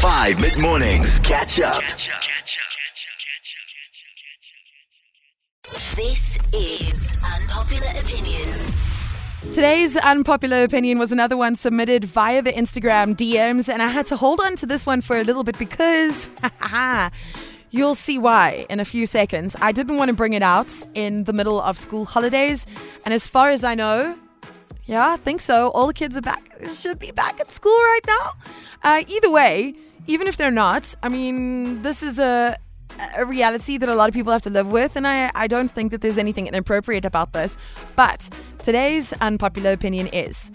5 mid mornings. Catch up. This is Unpopular Opinions. Today's unpopular opinion was another one submitted via the Instagram DMs, and I had to hold on to this one for a little bit because you'll see why in a few seconds. I didn't want to bring it out in the middle of school holidays, and as far as I know, yeah, I think so. All the kids are back, should be back at school right now. Uh, either way, even if they're not, I mean, this is a a reality that a lot of people have to live with, and I, I don't think that there's anything inappropriate about this. But today's unpopular opinion is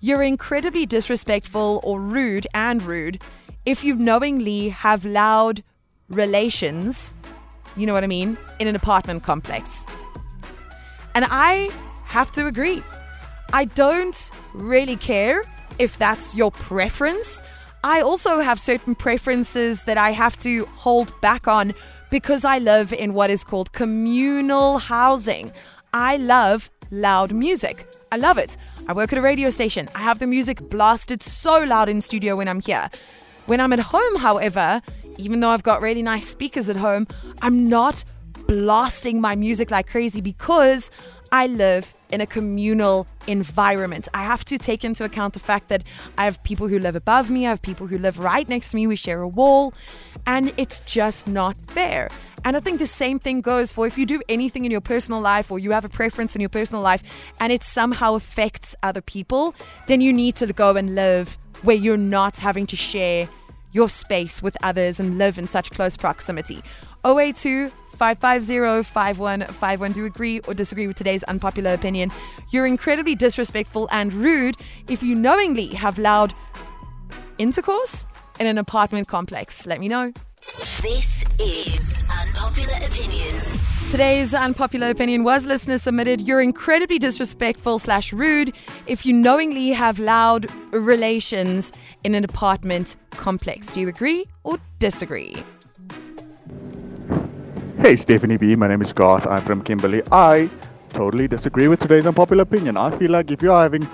you're incredibly disrespectful or rude and rude if you knowingly have loud relations, you know what I mean, in an apartment complex. And I have to agree. I don't really care if that's your preference. I also have certain preferences that I have to hold back on because I live in what is called communal housing. I love loud music. I love it. I work at a radio station. I have the music blasted so loud in studio when I'm here. When I'm at home, however, even though I've got really nice speakers at home, I'm not blasting my music like crazy because I live in a communal environment. I have to take into account the fact that I have people who live above me, I have people who live right next to me, we share a wall, and it's just not fair. And I think the same thing goes for if you do anything in your personal life or you have a preference in your personal life and it somehow affects other people, then you need to go and live where you're not having to share your space with others and live in such close proximity. 082 550 5151. Do you agree or disagree with today's unpopular opinion? You're incredibly disrespectful and rude if you knowingly have loud intercourse in an apartment complex. Let me know. This is Unpopular Opinions. Today's unpopular opinion was listener submitted. You're incredibly disrespectful slash rude if you knowingly have loud relations in an apartment complex. Do you agree or disagree? Hey, Stephanie B. My name is Garth. I'm from Kimberley. I totally disagree with today's unpopular opinion. I feel like if you're having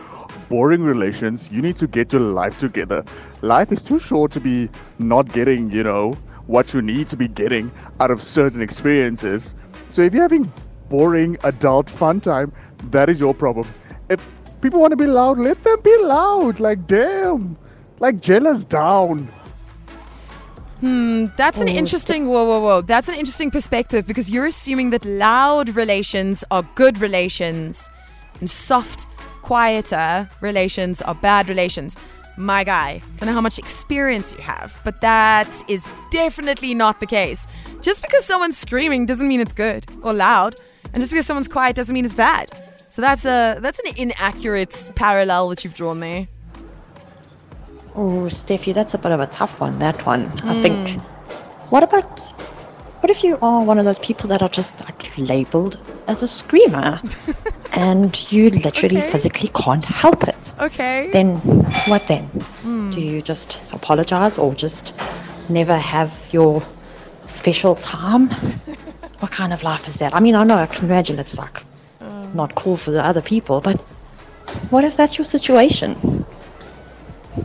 boring relations, you need to get your life together. Life is too short to be not getting, you know, what you need to be getting out of certain experiences. So if you're having boring adult fun time, that is your problem. If people want to be loud, let them be loud. Like, damn. Like, jealous down. Hmm, that's an interesting. Whoa, whoa, whoa! That's an interesting perspective because you're assuming that loud relations are good relations, and soft, quieter relations are bad relations. My guy, I don't know how much experience you have, but that is definitely not the case. Just because someone's screaming doesn't mean it's good or loud, and just because someone's quiet doesn't mean it's bad. So that's a that's an inaccurate parallel that you've drawn there. Oh, Steffi, that's a bit of a tough one, that one. I hmm. think. What about. What if you are one of those people that are just like labeled as a screamer and you literally Okay. physically can't help it? Okay. Then what then? Hmm. Do you just apologize or just never have your special time? what kind of life is that? I mean, I know I can imagine it's like uh. not cool for the other people, but what if that's your situation?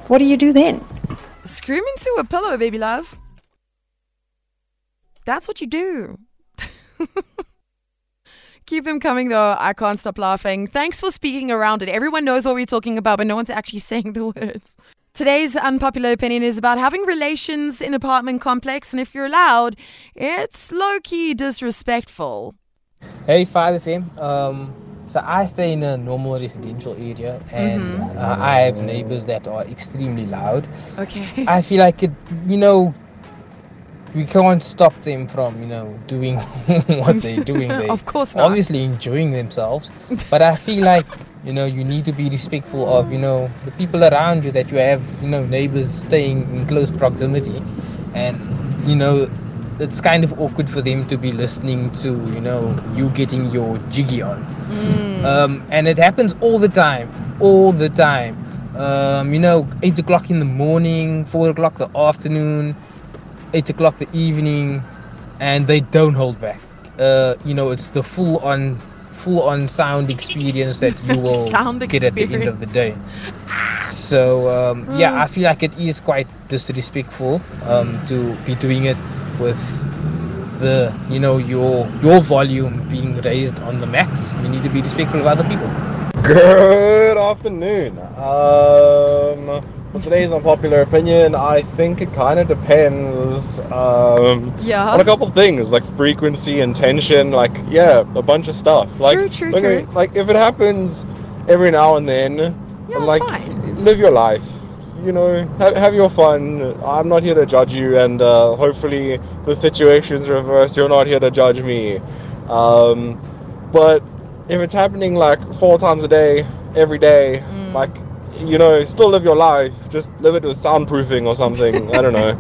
What do you do then? Scream into a pillow, baby love. That's what you do. Keep them coming though. I can't stop laughing. Thanks for speaking around it. Everyone knows what we're talking about, but no one's actually saying the words. Today's unpopular opinion is about having relations in apartment complex, and if you're allowed, it's low key disrespectful. Hey, 5FM. Um, so I stay in a normal residential area and uh, I have neighbors that are extremely loud. Okay. I feel like it, you know, we can't stop them from, you know, doing what they're doing. They're Of course not. obviously enjoying themselves. But I feel like, you know, you need to be respectful of, you know, the people around you that you have, you know, neighbors staying in close proximity. And, you know, it's kind of awkward for them to be listening to, you know, you getting your jiggy on. Um, and it happens all the time, all the time. Um, you know, 8 o'clock in the morning, 4 o'clock the afternoon, 8 o'clock the evening, and they don't hold back. Uh, you know, it's the full on full on sound experience that you will Sound get at the end of the day. So um, yeah, I feel like it is quite disrespectful um, to be doing it with the you know your your volume being raised on the max. You need to be respectful of other people. Good afternoon. Um, for today's unpopular opinion, I think it kind of depends um, Yeah. on a couple things like frequency and tension. Like, yeah, a bunch of stuff. Like, True, true, don't me- true. like if it happens every now and then, Yeah, it's like fine. live your life. You know, have, have your fun. I'm not here to judge you, and uh, hopefully the situation's reversed. You're not here to judge me. Um, but if it's happening like four times a day, every day, Mm. like you know, still live your life. Just live it with soundproofing or something. I don't know.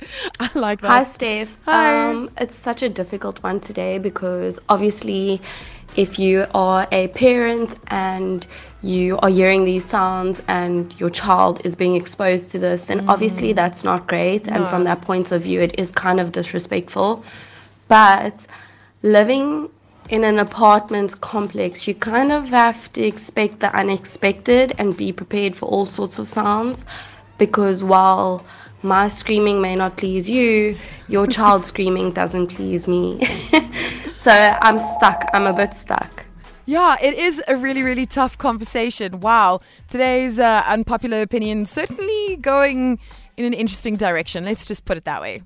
I like that. Hi, Steph. Hi. Um, it's such a difficult one today because obviously, if you are a parent and you are hearing these sounds and your child is being exposed to this, then mm. obviously that's not great. And from that point of view, it is kind of disrespectful. But living in an apartment complex, you kind of have to expect the unexpected and be prepared for all sorts of sounds because while my screaming may not please you, your child screaming doesn't please me. so I'm stuck. I'm a bit stuck. Yeah, it is a really, really tough conversation. Wow. Today's uh, unpopular opinion certainly going in an interesting direction. Let's just put it that way.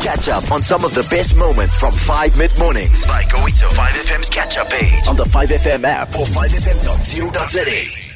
Catch up on some of the best moments from 5 mid mornings by going to 5FM's catch up page on the 5FM app or 5FM.co.za.